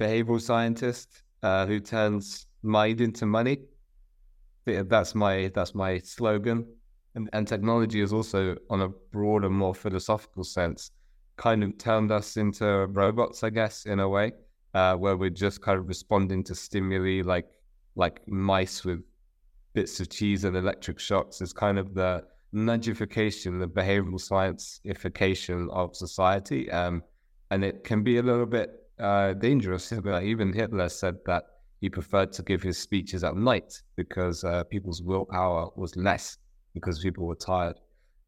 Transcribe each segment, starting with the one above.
behavioral scientist uh, who turns mind into money. That's my that's my slogan. And, and technology is also, on a broader, more philosophical sense, kind of turned us into robots, I guess, in a way, uh, where we're just kind of responding to stimuli like like mice with bits of cheese and electric shocks. Is kind of the nudgification, the behavioral scienceification of society, um, and it can be a little bit uh, dangerous. Even Hitler said that he preferred to give his speeches at night because uh, people's willpower was less because people were tired.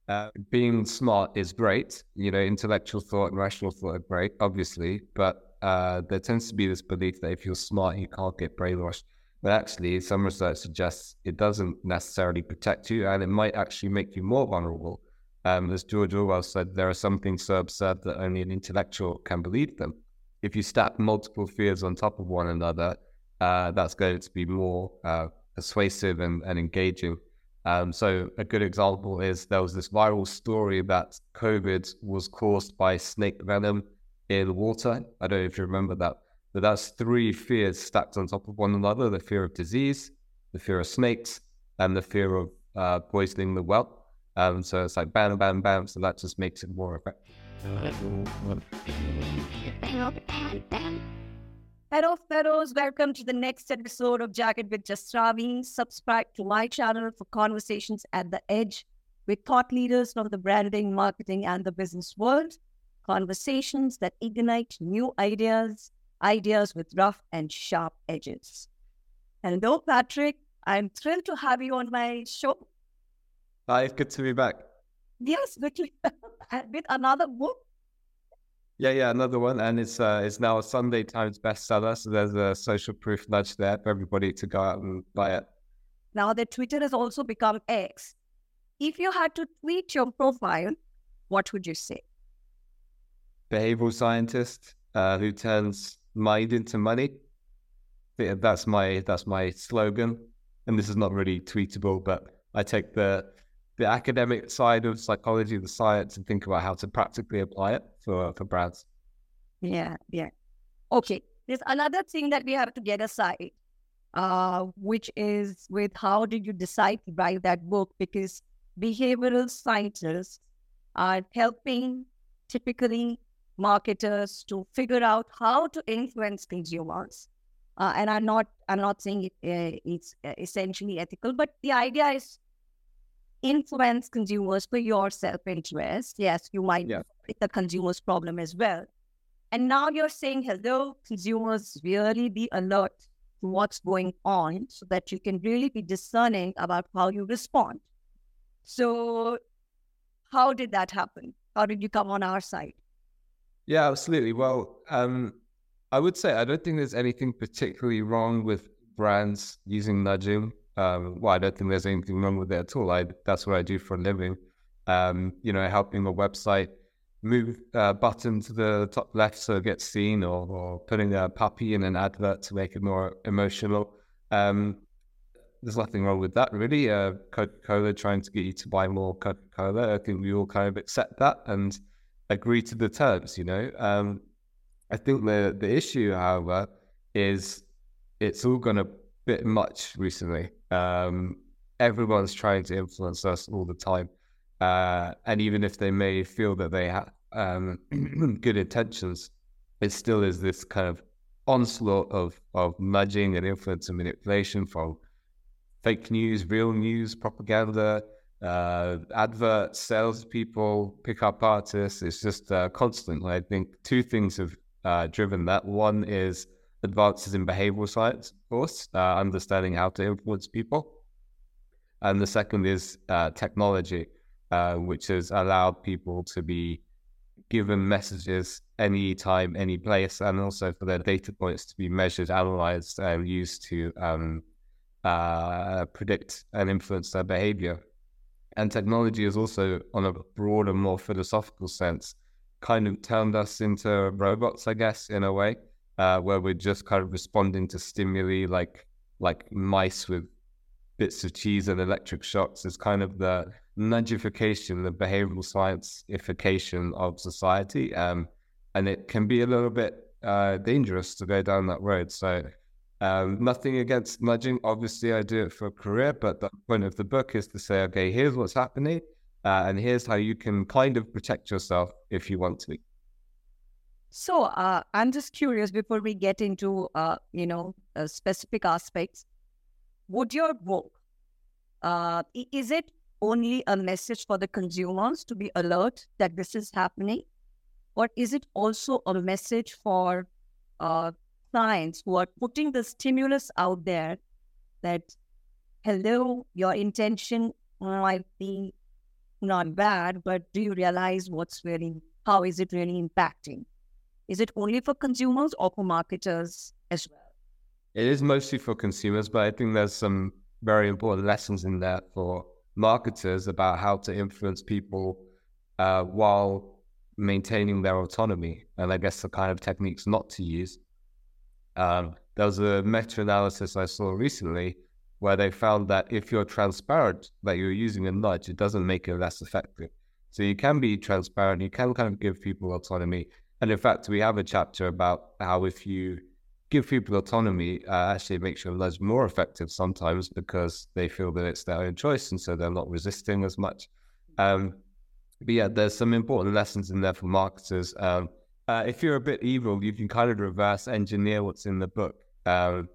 Uh, being smart is great, you know, intellectual thought and rational thought are great, obviously, but uh, there tends to be this belief that if you're smart, you can't get brainwashed. But actually, some research suggests it doesn't necessarily protect you, and it might actually make you more vulnerable. Um, as George Orwell said, there are some things so absurd that only an intellectual can believe them. If you stack multiple fears on top of one another, uh, that's going to be more uh, persuasive and, and engaging. Um, so a good example is there was this viral story that COVID was caused by snake venom in water. I don't know if you remember that, but that's three fears stacked on top of one another: the fear of disease, the fear of snakes, and the fear of uh, poisoning the well. Um, so it's like bam, bam, bam. So that just makes it more effective. Hello, fellows. Welcome to the next episode of Jacket with Jasravi. Subscribe to my channel for conversations at the edge with thought leaders from the branding, marketing, and the business world. Conversations that ignite new ideas, ideas with rough and sharp edges. Hello, Patrick. I'm thrilled to have you on my show. Hi, good to be back. Yes, with, with another book yeah, yeah, another one, and it's uh, it's now a Sunday Times bestseller. So there's a social proof nudge there for everybody to go out and buy it. Now that Twitter has also become X, if you had to tweet your profile, what would you say? Behavioral scientist uh, who turns mind into money. That's my that's my slogan, and this is not really tweetable, but I take the the academic side of psychology, the science, and think about how to practically apply it for for brands. Yeah, yeah. Okay. There's another thing that we have to get aside, uh, which is with how did you decide to write that book? Because behavioral scientists are helping typically marketers to figure out how to influence consumers. Uh, and I'm not I'm not saying it, uh, it's uh, essentially ethical, but the idea is influence consumers for your self-interest. Yes, you might yeah. the consumer's problem as well. And now you're saying, hello, consumers, really be alert to what's going on so that you can really be discerning about how you respond. So, how did that happen? How did you come on our side? Yeah, absolutely. Well, um, I would say I don't think there's anything particularly wrong with brands using nudging um, well, I don't think there's anything wrong with it at all. I that's what I do for a living. Um, you know, helping a website move a button to the top left so it gets seen, or, or putting a puppy in an advert to make it more emotional. Um, there's nothing wrong with that, really. Uh, Coca Cola trying to get you to buy more Coca Cola. I think we all kind of accept that and agree to the terms. You know, um, I think the the issue, however, is it's all gone a bit much recently. Um, everyone's trying to influence us all the time. Uh, and even if they may feel that they have um, good intentions, it still is this kind of onslaught of, of nudging and influence and manipulation from fake news, real news, propaganda, uh, adverts, salespeople, pickup artists. It's just uh, constant. I think two things have uh, driven that. One is advances in behavioral science, of course, uh, understanding how to influence people. And the second is uh, technology, uh, which has allowed people to be given messages anytime, any place, and also for their data points to be measured, analyzed, and used to um, uh, predict and influence their behavior. And technology is also, on a broader, more philosophical sense, kind of turned us into robots, I guess, in a way uh, where we're just kind of responding to stimuli like like mice with bits of cheese and electric shocks is kind of the nudgification, the behavioral scienceification of society. Um, and it can be a little bit uh, dangerous to go down that road. So, um, nothing against nudging. Obviously, I do it for a career, but the point of the book is to say, okay, here's what's happening, uh, and here's how you can kind of protect yourself if you want to. So, uh, I'm just curious before we get into, uh, you know, uh, specific aspects. Would your book uh, is it only a message for the consumers to be alert that this is happening? Or is it also a message for uh, clients who are putting the stimulus out there that, hello, your intention might be not bad, but do you realize what's really, how is it really impacting? Is it only for consumers or for marketers as well? It is mostly for consumers, but I think there's some very important lessons in there for marketers about how to influence people uh, while maintaining their autonomy. And I guess the kind of techniques not to use. Um, there was a meta analysis I saw recently where they found that if you're transparent that you're using a nudge, it doesn't make it less effective. So you can be transparent, you can kind of give people autonomy. And in fact, we have a chapter about how if you give people autonomy uh, actually makes your nudge more effective sometimes because they feel that it's their own choice and so they're not resisting as much. Um, but yeah, there's some important lessons in there for marketers. Um, uh, if you're a bit evil, you can kind of reverse engineer what's in the book. Um,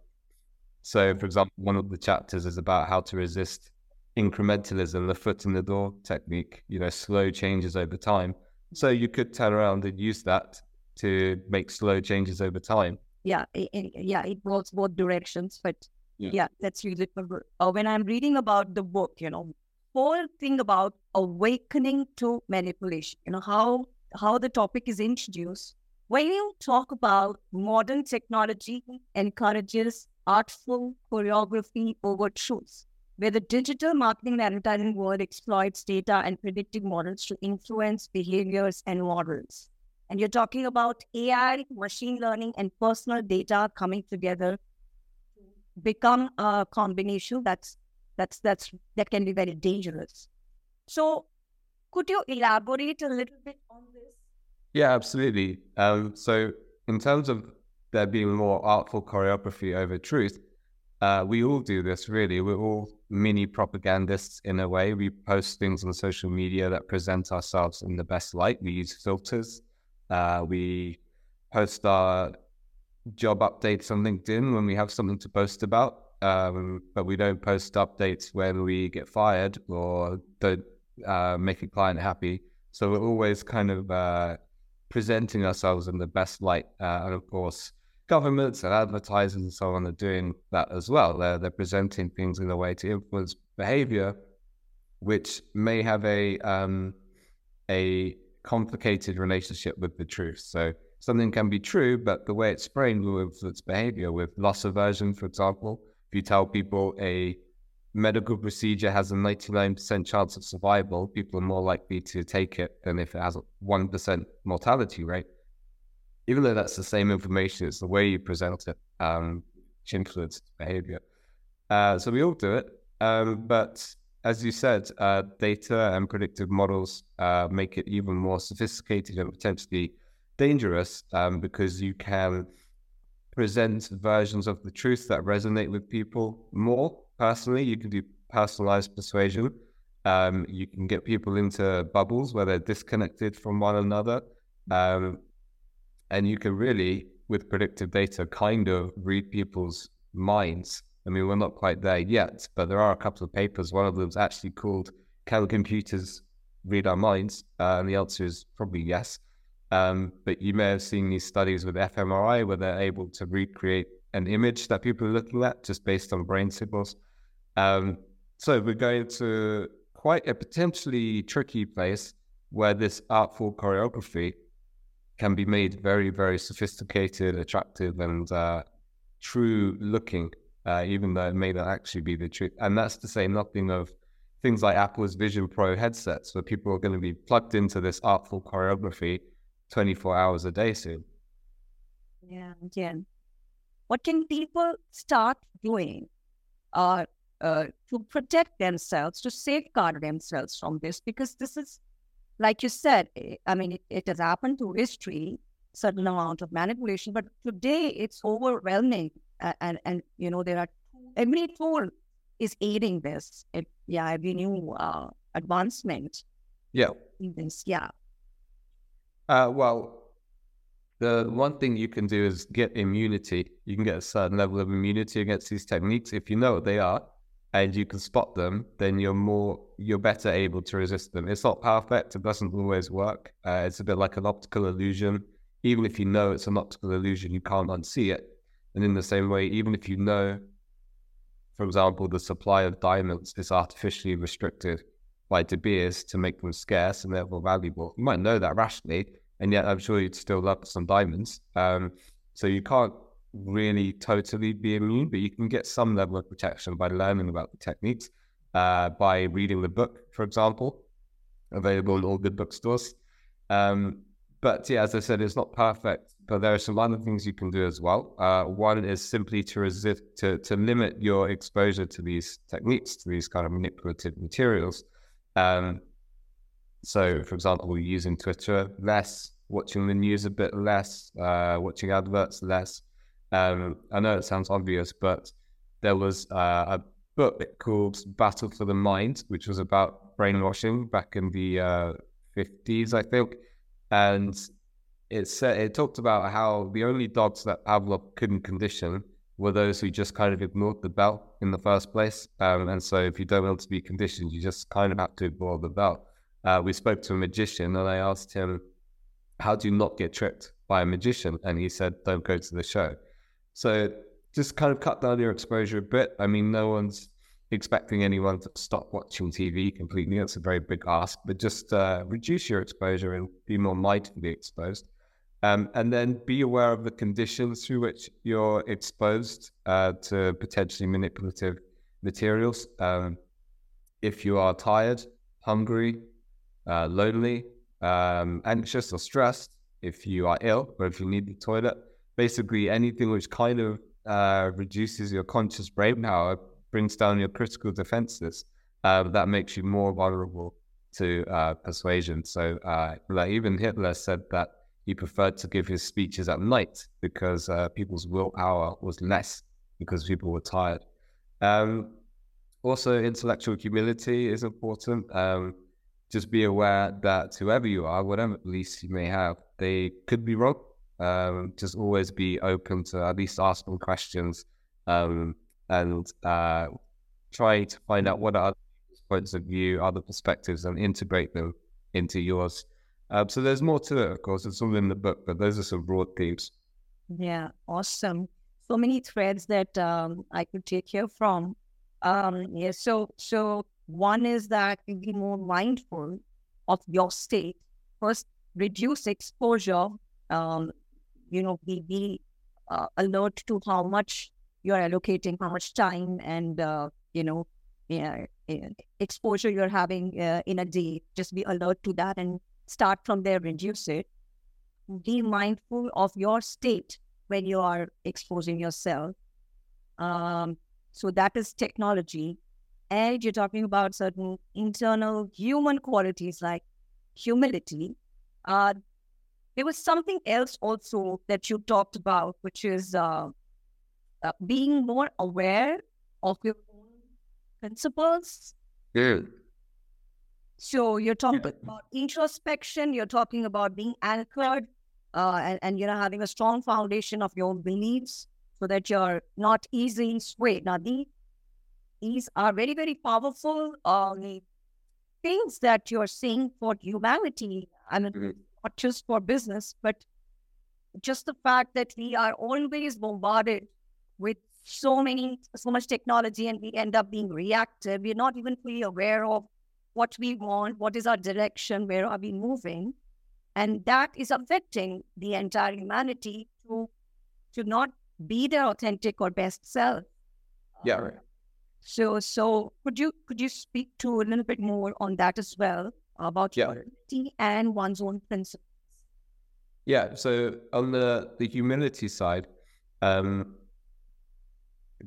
so, for example, one of the chapters is about how to resist incrementalism, the foot in the door technique, you know, slow changes over time. So you could turn around and use that to make slow changes over time yeah, it, it, yeah, it works both directions. But yeah, yeah that's really uh, when I'm reading about the book, you know, whole thing about awakening to manipulation. You know how how the topic is introduced. When you talk about modern technology encourages artful choreography over truth, where the digital marketing and advertising world exploits data and predictive models to influence behaviors and models. And you're talking about AI, machine learning, and personal data coming together to become a combination that's that's that's that can be very dangerous. So could you elaborate a little bit on this? Yeah, absolutely. Um, so in terms of there being more artful choreography over truth, uh, we all do this really. We're all mini propagandists in a way. We post things on social media that present ourselves in the best light. We use filters. Uh, we post our job updates on LinkedIn when we have something to post about, um, but we don't post updates when we get fired or don't uh, make a client happy. So we're always kind of uh, presenting ourselves in the best light. Uh, and of course, governments and advertisers and so on are doing that as well. They're, they're presenting things in a way to influence behavior, which may have a um, a complicated relationship with the truth. So something can be true, but the way it's framed will influence behavior. With loss aversion, for example, if you tell people a medical procedure has a 99% chance of survival, people are more likely to take it than if it has a 1% mortality rate. Even though that's the same information, it's the way you present it um, which influences behavior. Uh, so we all do it. Um, but as you said, uh, data and predictive models uh, make it even more sophisticated and potentially dangerous um, because you can present versions of the truth that resonate with people more personally. You can do personalized persuasion. Um, you can get people into bubbles where they're disconnected from one another. Um, and you can really, with predictive data, kind of read people's minds I mean, we're not quite there yet, but there are a couple of papers. One of them is actually called Can Computers Read Our Minds? Uh, and the answer is probably yes. Um, but you may have seen these studies with fMRI where they're able to recreate an image that people are looking at just based on brain signals. Um, so we're going to quite a potentially tricky place where this artful choreography can be made very, very sophisticated, attractive, and uh, true looking uh, even though it may not actually be the truth. And that's to say nothing of things like Apple's Vision Pro headsets, where people are going to be plugged into this artful choreography 24 hours a day soon. Yeah, yeah. What can people start doing uh, uh, to protect themselves, to safeguard themselves from this? Because this is, like you said, eh, I mean, it, it has happened to history. certain amount of manipulation. But today it's overwhelming, uh, and and you know there are every tool is aiding this. It, yeah, every new uh, advancement. Yeah. In this, yeah. Uh, well, the one thing you can do is get immunity. You can get a certain level of immunity against these techniques if you know what they are and you can spot them. Then you're more, you're better able to resist them. It's not perfect. It doesn't always work. Uh, it's a bit like an optical illusion. Even if you know it's an optical illusion, you can't unsee it. And in the same way, even if you know, for example, the supply of diamonds is artificially restricted by De Beers to make them scarce and therefore valuable, you might know that rationally, and yet I'm sure you'd still love some diamonds. Um, so you can't really totally be immune, but you can get some level of protection by learning about the techniques, uh, by reading the book, for example, available in all good bookstores. Um, but yeah, as I said, it's not perfect, but there are some other things you can do as well. Uh, one is simply to resist, to, to limit your exposure to these techniques, to these kind of manipulative materials. Um, so, for example, using Twitter less, watching the news a bit less, uh, watching adverts less. Um, I know it sounds obvious, but there was uh, a book called Battle for the Mind, which was about brainwashing back in the uh, 50s, I think. And it said it talked about how the only dogs that Pavlov couldn't condition were those who just kind of ignored the bell in the first place. Um, and so if you don't want to be conditioned, you just kind of have to ignore the bell uh, we spoke to a magician and I asked him, How do you not get tricked by a magician? And he said, Don't go to the show. So just kind of cut down your exposure a bit. I mean, no one's expecting anyone to stop watching TV completely. That's a very big ask, but just uh, reduce your exposure and be more mindfully exposed. Um, and then be aware of the conditions through which you're exposed uh, to potentially manipulative materials. Um, if you are tired, hungry, uh, lonely, um, anxious, or stressed, if you are ill or if you need the toilet, basically anything which kind of uh, reduces your conscious brain power, brings down your critical defenses, uh, that makes you more vulnerable to uh, persuasion. So, uh, like even Hitler said that he preferred to give his speeches at night because uh, people's willpower was less because people were tired. Um, also, intellectual humility is important. Um, just be aware that whoever you are, whatever beliefs you may have, they could be wrong. Um, just always be open to at least asking questions um, and uh, try to find out what are other points of view, other perspectives, and integrate them into yours. Um, so there's more to it, of course. It's all in the book, but those are some broad themes. Yeah, awesome. So many threads that um, I could take here from. Um, yeah, so so one is that you be more mindful of your state. First, reduce exposure. Um, you know, be, be uh, alert to how much you're allocating, how much time and, uh, you know, yeah, exposure you're having uh, in a day. Just be alert to that and start from there, reduce it. Be mindful of your state when you are exposing yourself. Um, so that is technology and you're talking about certain internal human qualities like humility. Uh, there was something else also that you talked about, which is uh, uh, being more aware of your own principles. Yeah. So you're talking yeah. about introspection. You're talking about being anchored, uh, and, and you know having a strong foundation of your own beliefs, so that you're not easily swayed. Now, these these are very, very powerful um, things that you're saying for humanity. I mean, mm-hmm. Not just for business, but just the fact that we are always bombarded with so many, so much technology, and we end up being reactive. We're not even fully aware of what we want, what is our direction, where are we moving, and that is affecting the entire humanity to to not be their authentic or best self. Yeah, right. So, so could you could you speak to a little bit more on that as well about yeah. humility and one's own principles? Yeah. So on the the humility side, um,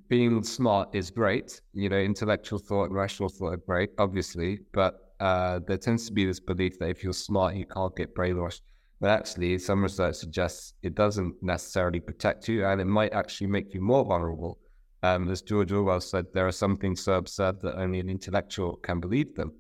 being smart is great. You know, intellectual thought and rational thought are great, obviously, but uh, there tends to be this belief that if you're smart, you can't get brainwashed. But actually, some research suggests it doesn't necessarily protect you and it might actually make you more vulnerable. Um, as George Orwell said, there are some things so absurd that only an intellectual can believe them.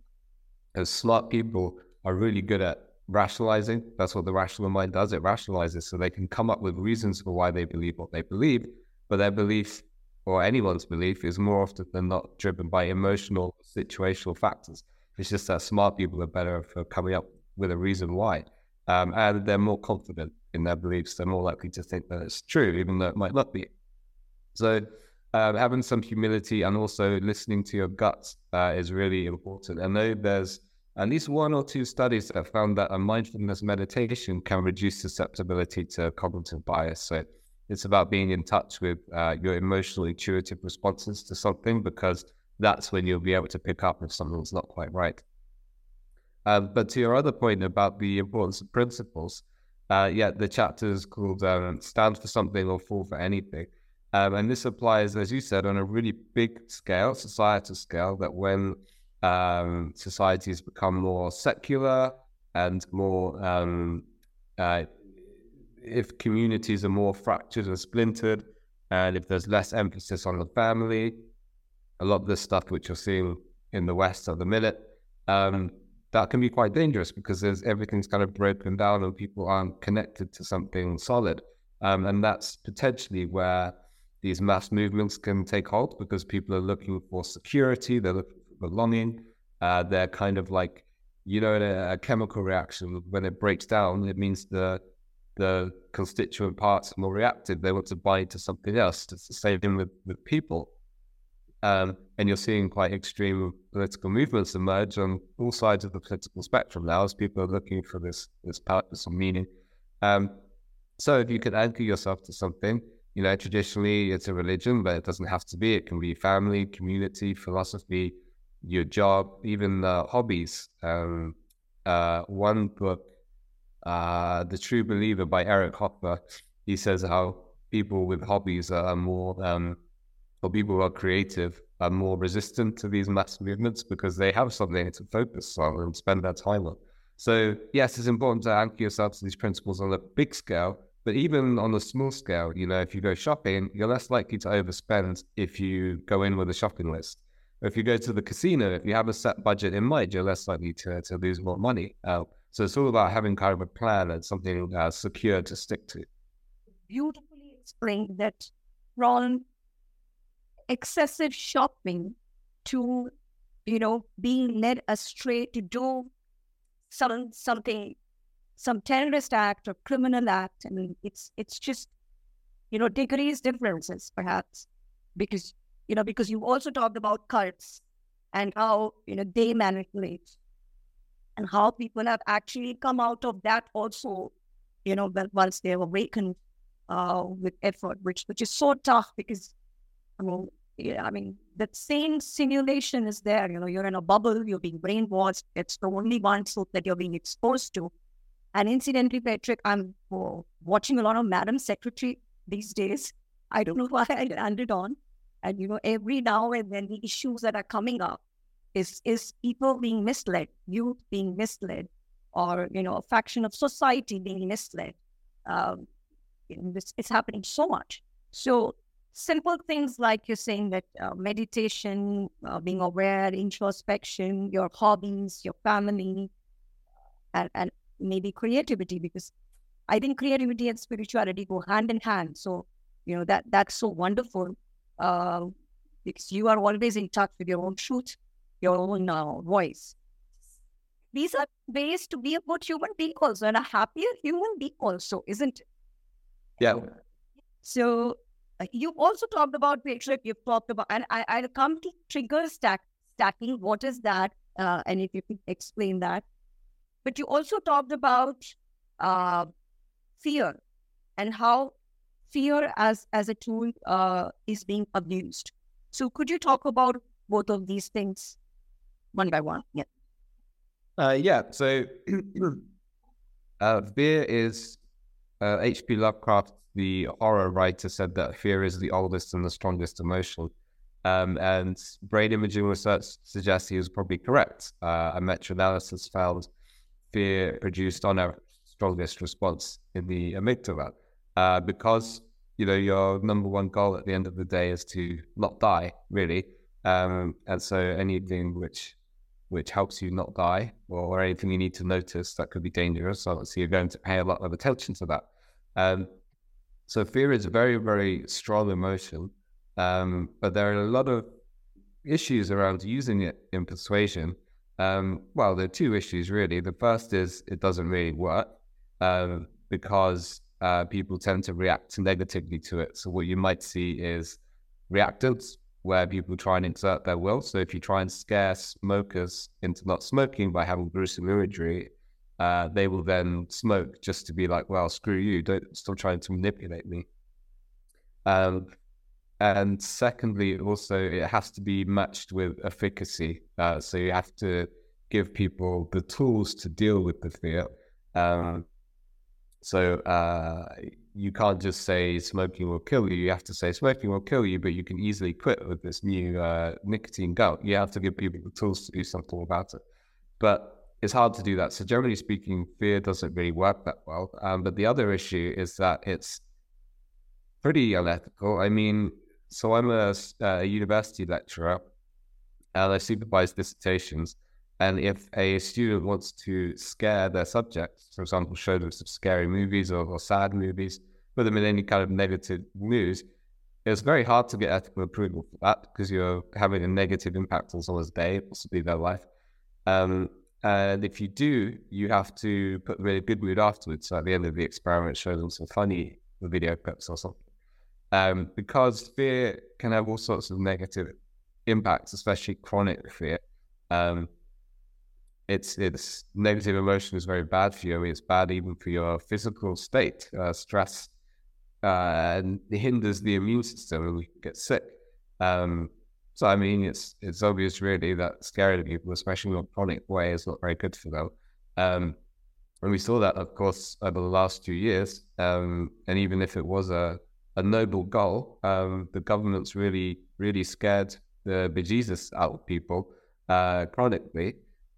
As smart people are really good at rationalizing. That's what the rational mind does. It rationalizes so they can come up with reasons for why they believe what they believe. But their belief, or anyone's belief, is more often than not driven by emotional, situational factors. It's just that smart people are better for coming up with a reason why. Um, and they're more confident in their beliefs. They're more likely to think that it's true, even though it might not be. So, uh, having some humility and also listening to your guts uh, is really important. I know there's at least one or two studies that have found that a mindfulness meditation can reduce susceptibility to cognitive bias. So, it's about being in touch with uh, your emotional intuitive responses to something because that's when you'll be able to pick up if something's not quite right. Um, but to your other point about the importance of principles, uh, yeah, the chapter is called um, Stand for Something or Fall for Anything. Um, and this applies, as you said, on a really big scale, societal scale, that when um, societies become more secular and more, um, uh, if communities are more fractured and splintered, and if there's less emphasis on the family, a lot of this stuff which you're seeing in the West at the minute, um, that can be quite dangerous because there's everything's kind of broken down and people aren't connected to something solid. Um, and that's potentially where these mass movements can take hold because people are looking for security, they're looking for belonging. Uh, they're kind of like, you know, a, a, chemical reaction, when it breaks down, it means the the constituent parts are more reactive. They want to bind to something else. It's the same with, with people. Um, and you're seeing quite extreme political movements emerge on all sides of the political spectrum now as people are looking for this this purpose or meaning. Um, so if you can anchor yourself to something, you know, traditionally it's a religion, but it doesn't have to be. It can be family, community, philosophy, your job, even uh, hobbies. Um, uh, one book, uh, The True Believer by Eric Hoffer, he says how people with hobbies are more um, or people who are creative are more resistant to these mass movements because they have something to focus on and spend their time on. So, yes, it's important to anchor yourself to these principles on a big scale, but even on a small scale, you know, if you go shopping, you're less likely to overspend if you go in with a shopping list. If you go to the casino, if you have a set budget in mind, you're less likely to, to lose more money. Uh, so it's all about having kind of a plan and something uh, secure to stick to. Beautifully explained that, Ron, excessive shopping to, you know, being led astray to do some something, some terrorist act or criminal act. I mean, it's it's just, you know, degrees differences perhaps, because you know, because you also talked about cults and how you know they manipulate and how people have actually come out of that also, you know, once they've awakened uh, with effort, which which is so tough because I mean, yeah, I mean, that same simulation is there. You know, you're in a bubble, you're being brainwashed. It's the only one soap that you're being exposed to. And incidentally, Patrick, I'm oh, watching a lot of Madam Secretary these days. I don't know why I landed on. And, you know, every now and then the issues that are coming up is, is people being misled, youth being misled, or, you know, a faction of society being misled. Um, this, it's happening so much. So simple things like you're saying that uh, meditation, uh, being aware, introspection, your hobbies, your family, and, and maybe creativity, because I think creativity and spirituality go hand in hand. So, you know, that that's so wonderful uh, because you are always in touch with your own truth, your own uh, voice. These are ways to be a good human being also and a happier human being also, isn't it? Yeah. So you also talked about Patrick. You've talked about, and I, I'll come to trigger stack stacking. What is that? Uh, and if you could explain that. But you also talked about uh, fear and how fear as as a tool uh, is being abused. So could you talk about both of these things one by one? Yeah. Uh, yeah. So uh, fear is H.P. Uh, Lovecraft the horror writer said that fear is the oldest and the strongest emotion. Um, and brain imaging research suggests he was probably correct. Uh, a meta analysis found fear produced on average strongest response in the amygdala uh, because you know your number one goal at the end of the day is to not die, really. Um, and so anything which which helps you not die or, or, anything you need to notice that could be dangerous, obviously you're going to pay a lot of attention to that. Um, so fear is a very, very strong emotion, um, but there are a lot of issues around using it in persuasion. Um, well, there are two issues really. The first is it doesn't really work um, because uh, people tend to react negatively to it. So what you might see is reactance, where people try and exert their will. So if you try and scare smokers into not smoking by having gruesome imagery, uh, they will then smoke just to be like, well, screw you, don't stop trying to manipulate me. Um, and secondly, also it has to be matched with efficacy. Uh, so you have to give people the tools to deal with the fear. Um, so uh, you can't just say smoking will kill you. You have to say smoking will kill you, but you can easily quit with this new uh, nicotine gum. You have to give people the tools to do something about it. But it's hard to do that. So generally speaking, fear doesn't really work that well. Um, but the other issue is that it's pretty unethical. I mean, so I'm a, a university lecturer and I supervise dissertations. And if a student wants to scare their subjects, for example, show them some scary movies or, or sad movies, put them in any kind of negative news, it's very hard to get ethical approval for that because you're having a negative impact on someone's day, possibly their life. Um, and if you do, you have to put them in a good mood afterwards. So at the end of the experiment, show them some funny video clips or something. Um, because fear can have all sorts of negative impacts, especially chronic fear. Um, it's it's negative emotion is very bad for you. I mean, it's bad even for your physical state. Uh, stress uh, and it hinders the immune system, and we get sick. Um, so I mean, it's it's obvious really that scaring people, especially in a chronic way, is not very good for them. Um, and we saw that, of course, over the last two years. Um, and even if it was a, a noble goal, um, the government's really, really scared the bejesus out of people uh, chronically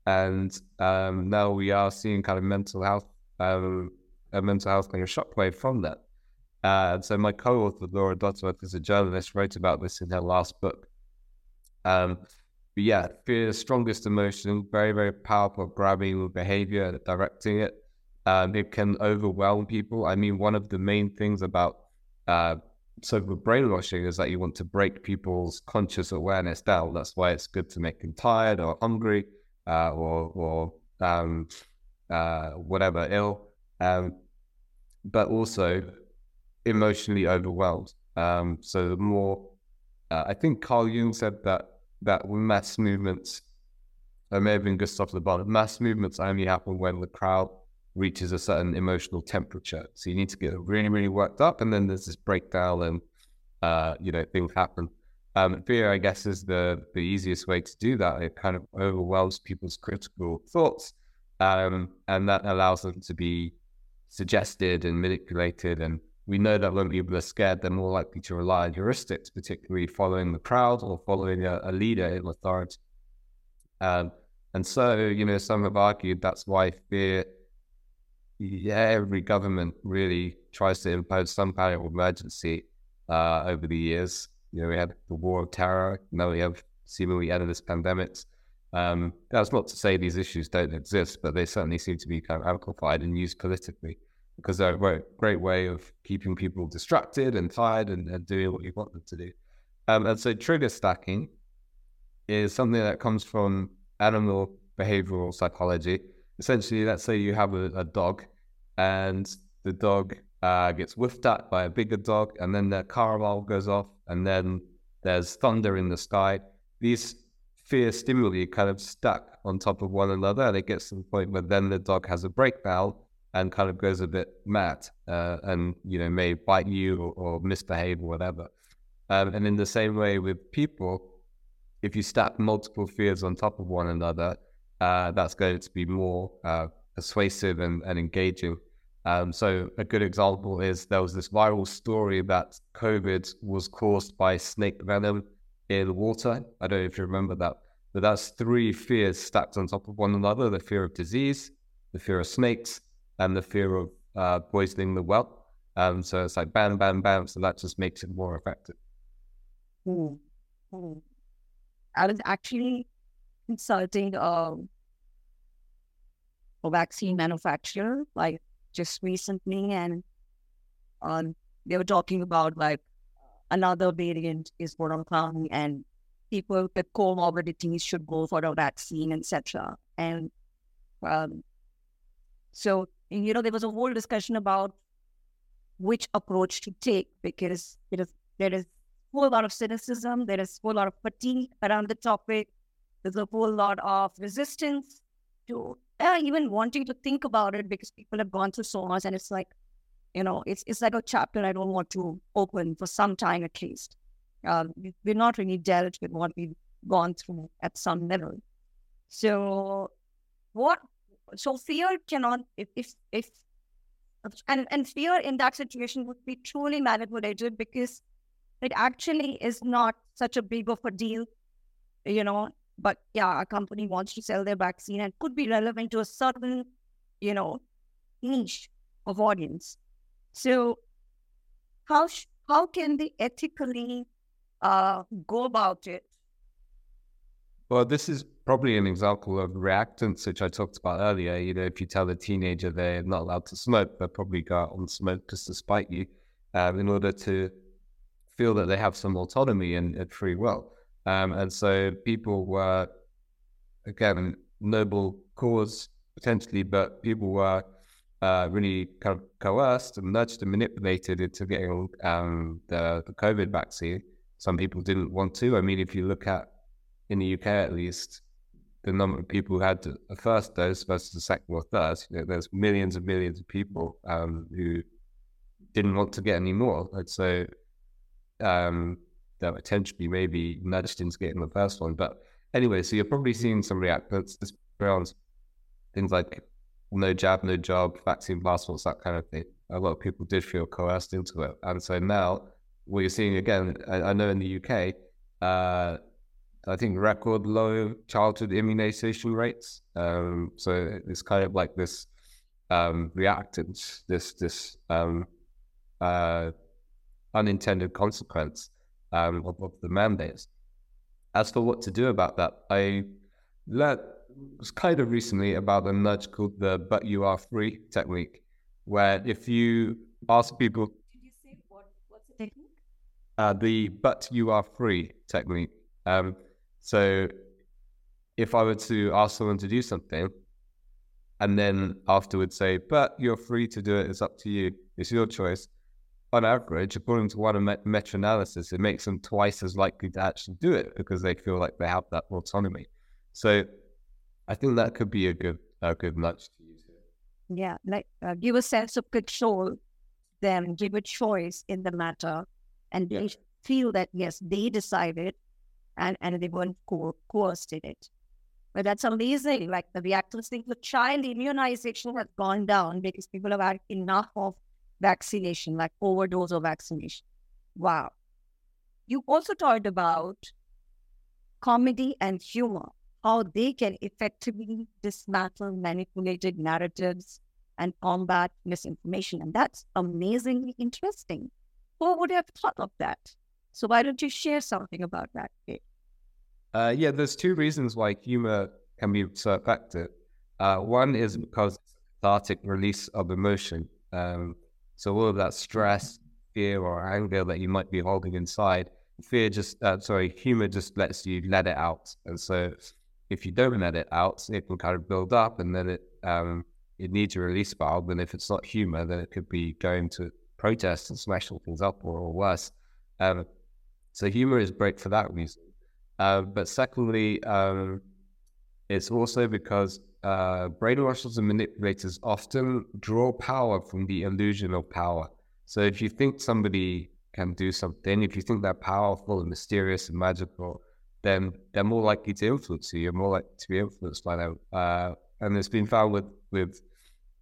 and um, now we are seeing kind of mental health, um, a mental health kind of shockwave from that. Uh, so my co-author Laura Dodsworth is a journalist, wrote about this in her last book. Um, but yeah, fear strongest emotion, very very powerful grabbing behavior, directing it. Um, it can overwhelm people. I mean, one of the main things about uh, so-called brainwashing is that you want to break people's conscious awareness down. That's why it's good to make them tired or hungry uh, or or um, uh, whatever ill, um, but also emotionally overwhelmed. Um, so the more, uh, I think Carl Jung said that that mass movements, or may have been Gustav Le Bon, mass movements only happen when the crowd reaches a certain emotional temperature. So you need to get really, really worked up, and then there's this breakdown, and uh, you know things happen. Um, fear, I guess, is the the easiest way to do that. It kind of overwhelms people's critical thoughts, um, and that allows them to be suggested and manipulated. And we know that when people are scared, they're more likely to rely on heuristics, particularly following the crowd or following a, a leader in authority. Um, and so, you know, some have argued that's why fear. Yeah, every government really tries to impose some kind of emergency uh, over the years you know, we had the war of terror. Now we have seemingly endless pandemics. Um, that's not to say these issues don't exist, but they certainly seem to be kind of amplified and used politically because they're a great way of keeping people distracted and tired and, and doing what you want them to do. Um, and so trigger stacking is something that comes from animal behavioral psychology. Essentially, let's say you have a, a dog and the dog uh, gets whiffed at by a bigger dog, and then the car alarm goes off, and then there's thunder in the sky. These fear stimuli kind of stuck on top of one another, and it gets to the point where then the dog has a breakdown and kind of goes a bit mad, uh, and you know may bite you or, or misbehave or whatever. Um, and in the same way with people, if you stack multiple fears on top of one another, uh, that's going to be more uh, persuasive and, and engaging. Um, so a good example is there was this viral story that COVID was caused by snake venom in water. I don't know if you remember that, but that's three fears stacked on top of one another: the fear of disease, the fear of snakes, and the fear of uh, poisoning the well. Um, so it's like bam, bam, bam. So that just makes it more effective. Mm. Mm. I was actually consulting um, a vaccine manufacturer like just recently, and um, they were talking about like another variant is what I'm coming, and people with comorbidities should go for a vaccine, etc. And um, so you know there was a whole discussion about which approach to take because there is there is a whole lot of cynicism, there is a whole lot of fatigue around the topic, there's a whole lot of resistance to uh, even wanting to think about it because people have gone through so much and it's like, you know, it's it's like a chapter I don't want to open for some time at least. Um, we're not really dealt with what we've gone through at some level. So what so fear cannot if if, if and, and fear in that situation would be truly manipulated because it actually is not such a big of a deal, you know. But yeah, a company wants to sell their vaccine and could be relevant to a certain, you know, niche of audience. So, how sh- how can they ethically uh, go about it? Well, this is probably an example of reactance, which I talked about earlier. You know, if you tell a teenager they're not allowed to smoke, they'll probably go out and smoke just to spite you um, in order to feel that they have some autonomy and, and free will. Um, and so people were, again, noble cause potentially, but people were uh, really kind of coerced and nudged and manipulated into getting um, the, the COVID vaccine. Some people didn't want to. I mean, if you look at in the UK at least, the number of people who had a first dose versus the second or third, you know, there's millions and millions of people um, who didn't want to get any more. And so um, that potentially maybe nudged into getting the first one. But anyway, so you're probably seeing some reactance around things like no jab, no job, vaccine passports, that kind of thing. A lot of people did feel coerced into it. And so now what you're seeing again, I, I know in the UK, uh, I think record low childhood immunization rates. Um, so it's kind of like this um, this this um, uh, unintended consequence um, of, of, the mandates. As for what to do about that, I learned was kind of recently about a nudge called the "but you are free" technique, where if you ask people, did you say what? What's the technique? Uh, the "but you are free" technique. Um, so if I were to ask someone to do something and then afterwards say, but you're free to do it, it's up to you, it's your choice. On average, according to one meta analysis, it makes them twice as likely to actually do it because they feel like they have that autonomy. So I think that could be a good a good nudge to use here. Yeah, like uh, give a sense of control, them give a choice in the matter, and yeah. they feel that yes, they decided and, and they weren't co- coerced in it. But that's amazing. Like the reactance thing for child immunization has gone down because people have had enough of vaccination, like overdose of vaccination. Wow. You also talked about comedy and humor, how they can effectively dismantle manipulated narratives and combat misinformation. And that's amazingly interesting. Who would have thought of that? So why don't you share something about that? Uh, yeah, there's two reasons why humor can be so effective. Uh, one is because it's a cathartic release of emotion. Um, so all of that stress, fear, or anger that you might be holding inside, fear just, uh, sorry, humor just lets you let it out. And so if you don't let it out, it can kind of build up, and then it um, it needs a release valve. And if it's not humor, then it could be going to protest and smashing things up, or, or worse. Um, so humor is great for that reason. Uh, but secondly, um, it's also because uh, brainwashers and manipulators often draw power from the illusion of power. So if you think somebody can do something, if you think they're powerful and mysterious and magical, then they're more likely to influence you. You're more likely to be influenced by them. Uh, and it's been found with with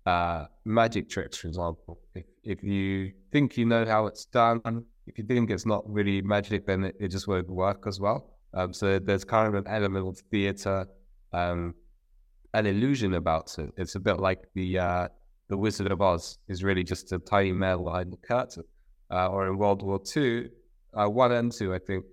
uh, magic tricks, for example. If, if you think you know how it's done, if you think it's not really magic, then it, it just won't work as well. Um, so there's kind of an element of theater, um, an illusion about it. It's a bit like the uh, the Wizard of Oz is really just a tiny man behind the curtain. Uh, or in World War II, uh, one and two, I think,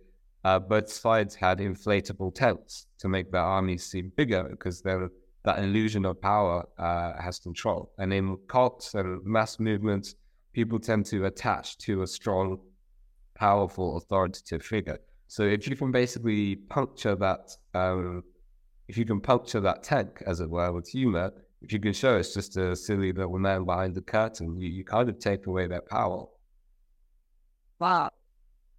uh, both sides had inflatable tents to make their armies seem bigger because that illusion of power uh, has control. And in cults and mass movements, people tend to attach to a strong, powerful, authoritative figure. So if you can basically puncture that, um, if you can puncture that tank, as it were, with humor, if you can show it's just a silly little man behind the curtain, you, you kind of take away their power. Wow.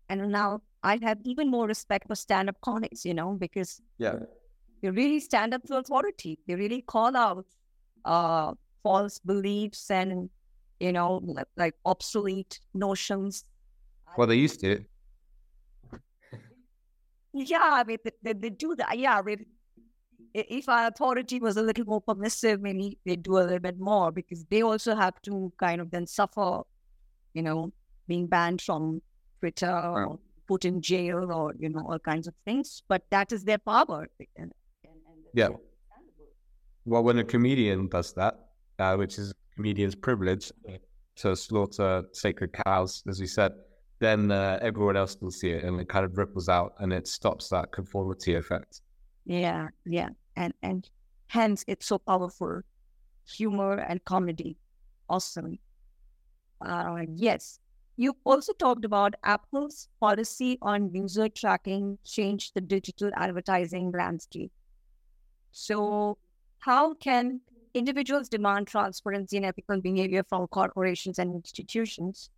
And now I have even more respect for stand up comics, you know, because yeah, they really stand up to authority. They really call out uh, false beliefs and, you know, like, obsolete notions. Well, they used to. Yeah, I mean, they, they, they do that. Yeah, I mean, if our authority was a little more permissive, maybe they'd do a little bit more because they also have to kind of then suffer, you know, being banned from Twitter or put in jail or, you know, all kinds of things. But that is their power. And, and, yeah. Well, when a comedian does that, uh, which is comedian's privilege to slaughter sacred cows, as we said, then uh, everyone else will see it and it kind of ripples out and it stops that conformity effect. Yeah, yeah. And and hence it's so powerful. Humor and comedy. Awesome. Uh, yes. You also talked about Apple's policy on user tracking changed the digital advertising landscape. So, how can individuals demand transparency and ethical behavior from corporations and institutions?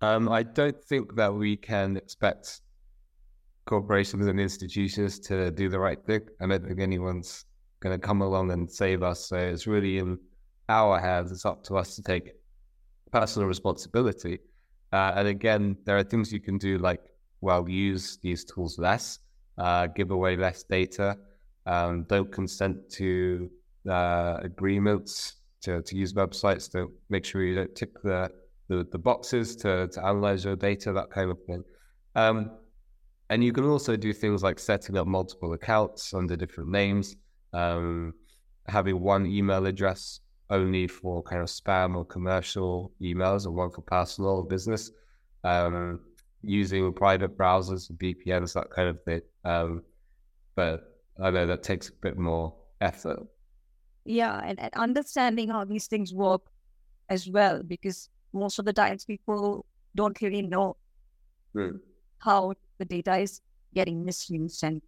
Um, I don't think that we can expect corporations and institutions to do the right thing. I don't think anyone's going to come along and save us. So it's really in our hands. It's up to us to take personal responsibility. Uh, and again, there are things you can do like, well, use these tools less, uh, give away less data, um, don't consent to uh, agreements to, to use websites to make sure you don't tick the, the, the boxes to, to analyze your data, that kind of thing. Um, and you can also do things like setting up multiple accounts under different names, um, having one email address only for kind of spam or commercial emails, and one for personal or business. Um, using private browsers, VPNs, that kind of thing. Um, but I know that takes a bit more effort. Yeah, and, and understanding how these things work as well, because most of the times people don't really know mm. how the data is getting misused and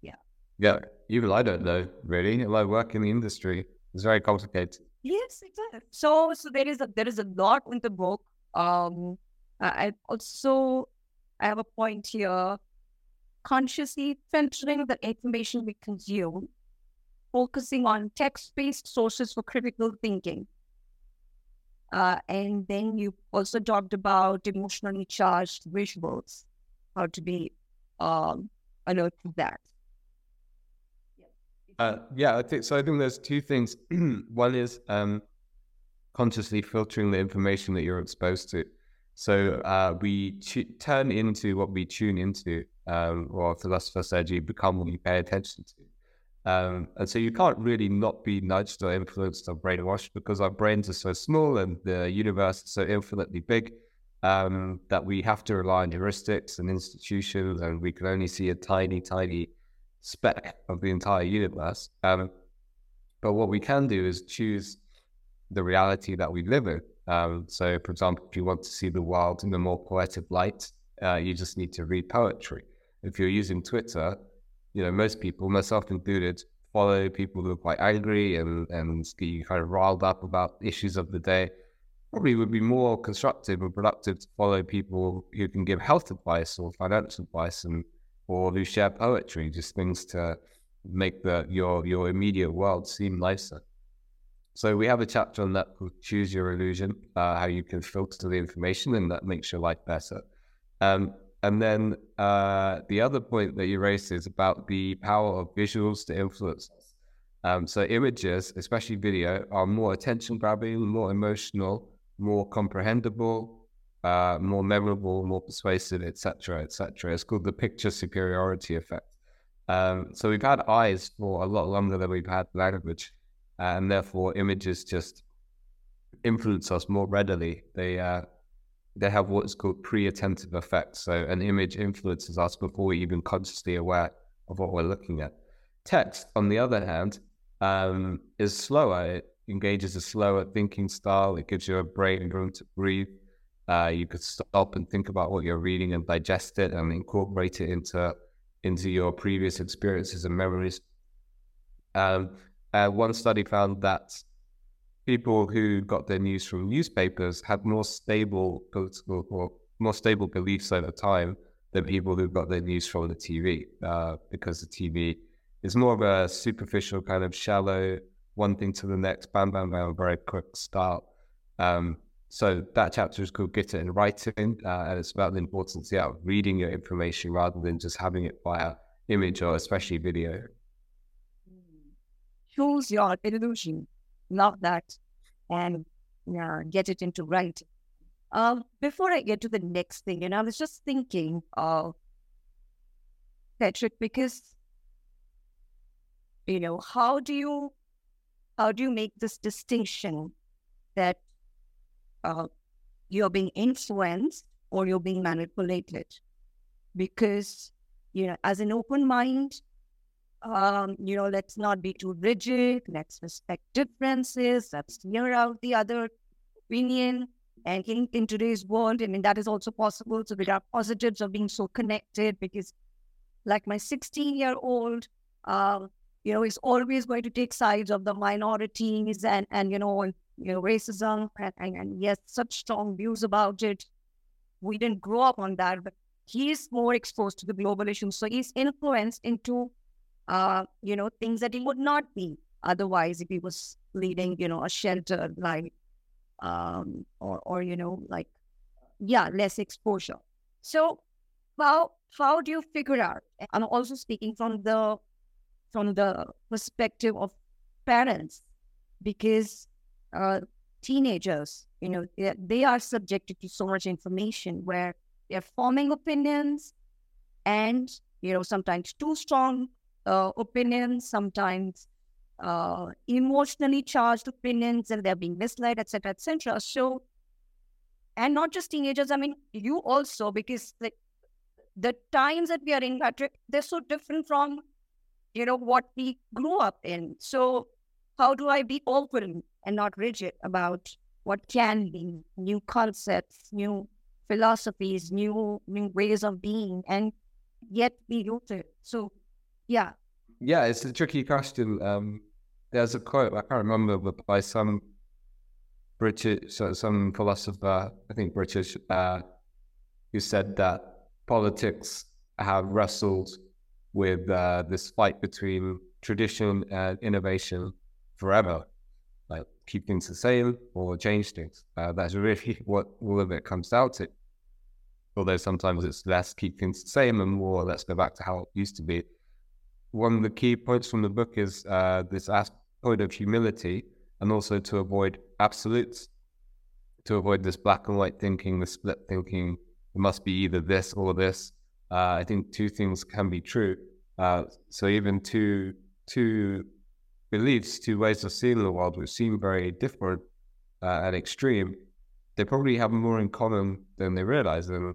yeah. Yeah, even I don't know really. I work in the industry. It's very complicated. Yes, exactly. So, so there is a there is a lot in the book. Um, I also I have a point here. Consciously filtering the information we consume, focusing on text-based sources for critical thinking. Uh, and then you also talked about emotionally charged visuals how to be um, alert to that. Uh, yeah, I think so. I think there's two things. One is um, consciously filtering the information that you're exposed to. So uh, we turn into what we tune into, um, or philosopher said, you become what you pay attention to. Um, and so you can't really not be nudged or influenced or brainwashed because our brains are so small and the universe is so infinitely big um, that we have to rely on heuristics and institutions, and we can only see a tiny, tiny speck of the entire universe. Um, but what we can do is choose the reality that we live in. Um, so, for example, if you want to see the world in a more poetic light, uh, you just need to read poetry. If you're using Twitter, you know, most people, myself included, follow people who are quite angry and, and get you kind of riled up about issues of the day probably would be more constructive and productive to follow people who can give health advice or financial advice and or who share poetry, just things to make the your your immediate world seem nicer. So we have a chapter on that called "Choose Your Illusion," uh, how you can filter the information and that makes your life better. Um, and then uh, the other point that you raised is about the power of visuals to influence us. Um, so images, especially video, are more attention grabbing, more emotional, more comprehensible, uh, more memorable, more persuasive, etc., etc. It's called the picture superiority effect. Um, so we've had eyes for a lot longer than we've had language, and therefore images just influence us more readily. They uh, they have what's called pre-attentive effects. So an image influences us before we're even consciously aware of what we're looking at. Text, on the other hand, um, is slower. It engages a slower thinking style. It gives your brain room to breathe. Uh, you could stop and think about what you're reading and digest it and incorporate it into into your previous experiences and memories. Um, uh, one study found that people who got their news from newspapers had more stable political or more stable beliefs over time than people who got their news from the TV, uh, because the TV is more of a superficial kind of shallow one thing to the next, bam, bam, bam, very quick start. Um, so that chapter is called Get It in Writing, uh, and it's about the importance yeah, of reading your information rather than just having it via image or especially video. Choose your illusion, love that, and yeah, get it into writing. Um, before I get to the next thing, and I was just thinking Patrick, because you know, how do you how do you make this distinction that uh, you're being influenced or you're being manipulated? Because you know, as an open mind, um, you know, let's not be too rigid. Let's respect differences. Let's hear out the other opinion and in, in today's world, I mean, that is also possible. So there are positives of being so connected because, like my 16 year old, uh, you know, is always going to take sides of the minorities and, and you know, and, you know, racism and, and, and he has such strong views about it. We didn't grow up on that, but he's more exposed to the global issues. So he's influenced into, uh, you know, things that he would not be otherwise if he was leading, you know, a sheltered life um, or or you know like yeah less exposure. So how how do you figure out? I'm also speaking from the from the perspective of parents because uh, teenagers, you know, they, they are subjected to so much information where they're forming opinions and you know sometimes too strong uh, opinions, sometimes uh, emotionally charged opinions and they're being misled, etc., etc. So, and not just teenagers. I mean, you also because the the times that we are in, Patrick, they're so different from you know what we grew up in. So, how do I be open and not rigid about what can be new concepts, new philosophies, new new ways of being, and yet be rooted? So, yeah. Yeah, it's a tricky question. Um, there's a quote I can't remember, but by some British, some philosopher, I think British, uh, who said that politics have wrestled with uh, this fight between tradition and innovation forever, like keep things the same or change things. Uh, that's really what all of it comes down to. Although sometimes it's less keep things the same and more let's go back to how it used to be. One of the key points from the book is uh, this point of humility and also to avoid absolutes, to avoid this black and white thinking, the split thinking, it must be either this or this. Uh, I think two things can be true. Uh, so even two two beliefs, two ways of seeing the world, which seem very different uh, and extreme, they probably have more in common than they realize. And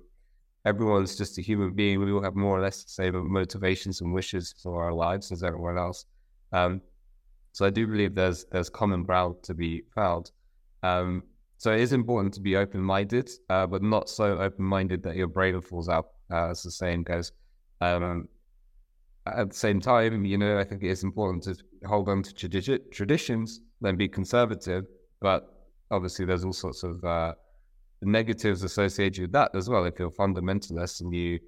everyone's just a human being. We all have more or less the same motivations and wishes for our lives as everyone else. Um, so I do believe there's there's common ground to be found. Um, so it is important to be open minded, uh, but not so open minded that your brain falls out, uh, as the saying goes. Um, at the same time, you know, I think it is important to hold on to tradi- traditions, then be conservative. But obviously, there's all sorts of uh, negatives associated with that as well. If you're fundamentalist and you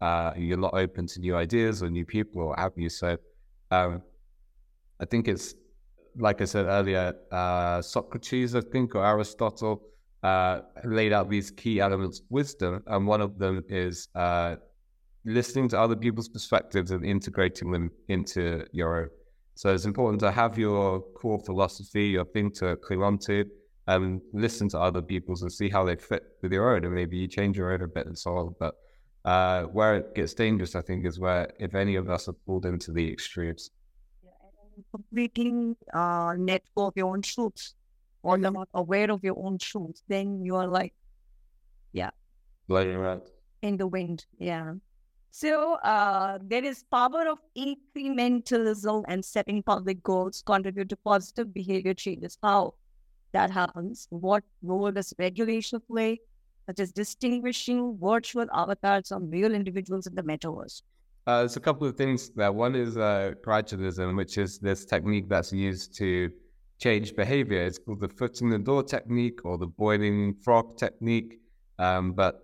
uh, you're not open to new ideas or new people or have you, so um, I think it's like I said earlier, uh, Socrates, I think, or Aristotle uh, laid out these key elements of wisdom, and one of them is uh, listening to other people's perspectives and integrating them into your own. So it's important to have your core philosophy, your thing to cling on to, and listen to other people's and see how they fit with your own, and maybe you change your own a bit and so on. But uh, where it gets dangerous, I think, is where if any of us are pulled into the extremes completely uh, let go of your own truths or you're not aware of your own truth, then you are like, yeah, blowing around in the wind. Yeah. So uh, there is power of incrementalism and setting public goals contribute to positive behavior changes. How that happens? What role does regulation play, such as distinguishing virtual avatars from real individuals in the metaverse? Uh, there's a couple of things there. One is uh, gradualism, which is this technique that's used to change behavior. It's called the foot in the door technique or the boiling frog technique. Um, but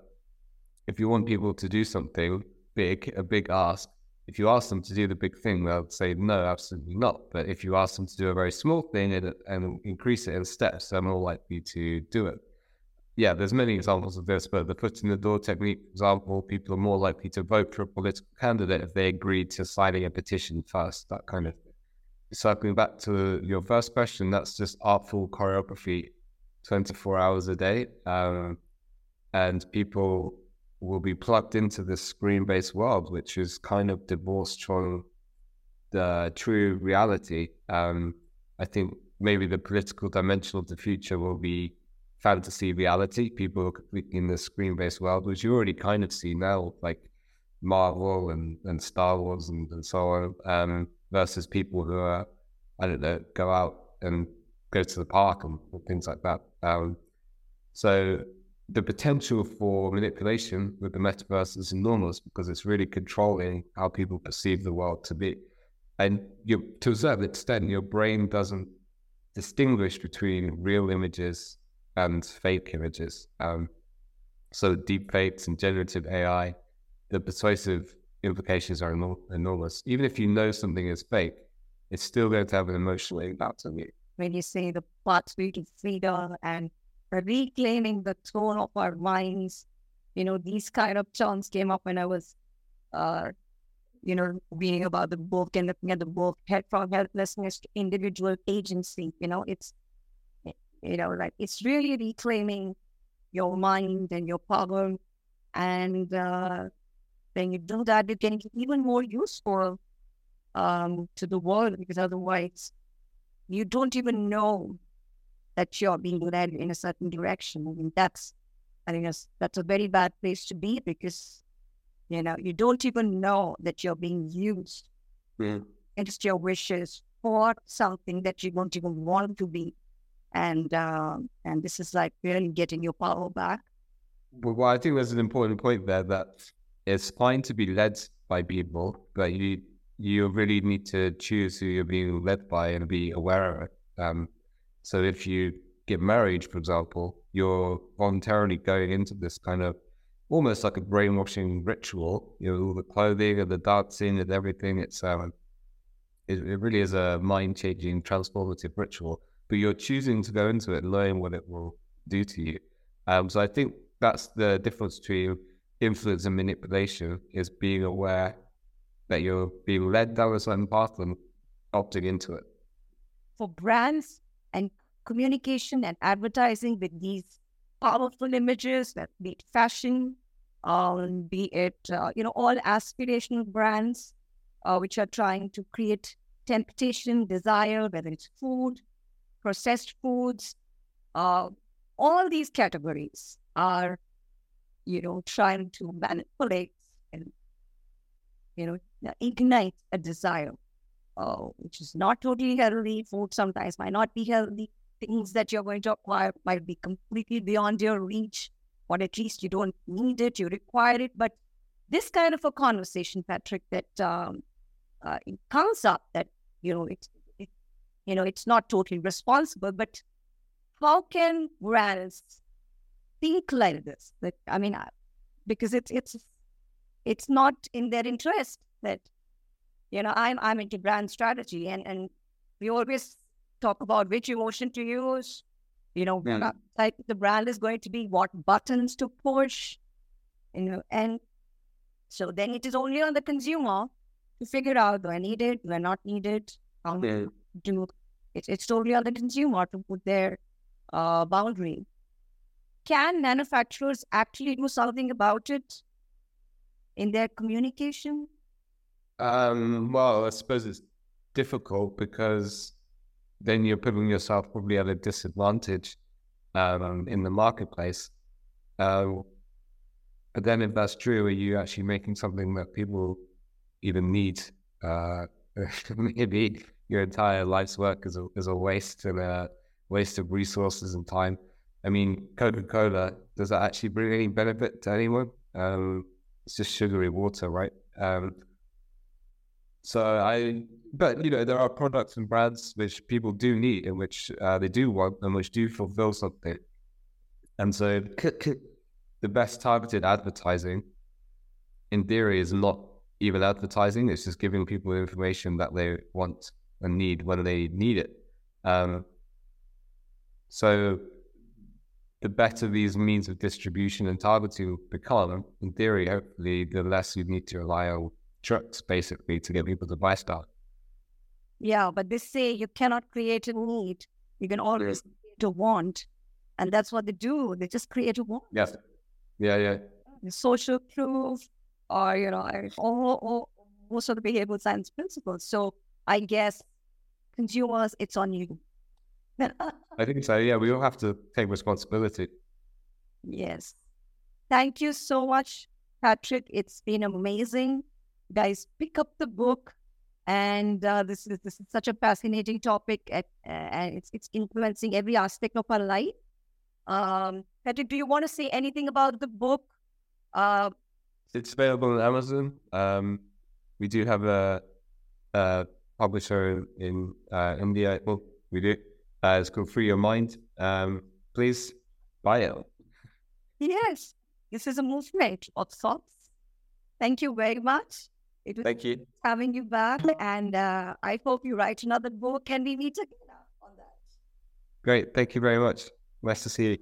if you want people to do something, big, a big ask, if you ask them to do the big thing, they'll say no, absolutely not. But if you ask them to do a very small thing and, and increase it in steps, they're more likely to do it. Yeah, there's many examples of this, but the foot in the door technique, for example, people are more likely to vote for a political candidate if they agreed to signing a petition first, that kind of thing. Circling back to your first question, that's just artful choreography 24 hours a day. Um, and people will be plugged into this screen based world, which is kind of divorced from the true reality. Um, I think maybe the political dimension of the future will be fantasy reality. People in the screen based world, which you already kind of see now, like Marvel and, and Star Wars and, and so on, um, versus people who are, I don't know, go out and go to the park and, things like that. Um, so the potential for manipulation with the metaverse is enormous because it's really controlling how people perceive the world to be. And you, to a certain extent, your brain doesn't distinguish between real images and fake images. Um, so deep fakes and generative AI, the persuasive implications are enormous. Even if you know something is fake, it's still going to have an emotional impact on you. When you say the parts we can freedom and reclaiming the tone of our minds. You know, these kind of terms came up when I was, uh, you know, reading about the book and looking at the book, head from helplessness to individual agency. You know, it's, you know, like it's really reclaiming your mind and your power. And uh, when you do that, it can be even more useful um, to the world because otherwise you don't even know that you're being led in a certain direction. I mean, that's, I think that's, that's a very bad place to be because, you know, you don't even know that you're being used yeah. against your wishes for something that you don't even want to be. And, uh, and this is like really getting your power back. Well, I think there's an important point there that it's fine to be led by people, but you you really need to choose who you're being led by and be aware of it. Um, so if you get married, for example, you're voluntarily going into this kind of almost like a brainwashing ritual. You know, all the clothing and the dancing and everything. It's um, it, it really is a mind changing, transformative ritual. But you're choosing to go into it, knowing what it will do to you. Um, so I think that's the difference between influence and manipulation is being aware that you're being led down a certain path and opting into it. For brands, and communication and advertising with these powerful images, that be it fashion, um, be it uh, you know all aspirational brands uh, which are trying to create temptation, desire, whether it's food, processed foods, uh, all these categories are you know trying to manipulate and you know ignite a desire uh, which is not totally healthy. Food sometimes might not be healthy. Things that you're going to acquire might be completely beyond your reach, or at least you don't need it, you require it. But this kind of a conversation, Patrick, that um, uh, it comes up that you know it, you know it's not totally responsible, but how can brands think like this? That I mean, because it's it's it's not in their interest that you know, I'm I'm into brand strategy, and and we always talk about which emotion to use. You know, yeah. like the brand is going to be what buttons to push. You know, and so then it is only on the consumer to figure out do I need it, do I not need it, how yeah. do it's it's totally on the consumer to put their uh, boundary. Can manufacturers actually do something about it in their communication? Um, well, I suppose it's difficult because then you're putting yourself probably at a disadvantage um, in the marketplace. Uh, but then, if that's true, are you actually making something that people even need? Uh, maybe your entire life's work is a, is a waste and a waste of resources and time. I mean, Coca Cola, does that actually bring any benefit to anyone? Um, it's just sugary water, right? Um, so I, but you know, there are products and brands which people do need and which uh, they do want and which do fulfill something. And so the best targeted advertising, in theory, is not even advertising. It's just giving people information that they want and need when they need it. Um, so the better these means of distribution and targeting become, in theory, hopefully, the less you need to rely on trucks basically to get people to buy stuff. Yeah, but they say you cannot create a need. You can always mm. create a want. And that's what they do. They just create a want. Yes. Yeah, yeah. The social proof or, you know, all, all, most of the behavioral science principles. So I guess consumers, it's on you. I think so. Yeah, we all have to take responsibility. Yes. Thank you so much, Patrick. It's been amazing. Guys, pick up the book. And uh, this is this is such a fascinating topic, at, uh, and it's it's influencing every aspect of our life. Um, Patrick, do you want to say anything about the book? Uh, it's available on Amazon. Um, we do have a, a publisher in uh, India. Well, we do. Uh, it's called Free Your Mind. Um, please buy it. Yes, this is a movement of sorts. Thank you very much. It was Thank you. Having you back, and uh, I hope you write another book. Can we meet again on that? Great. Thank you very much. Nice to see you.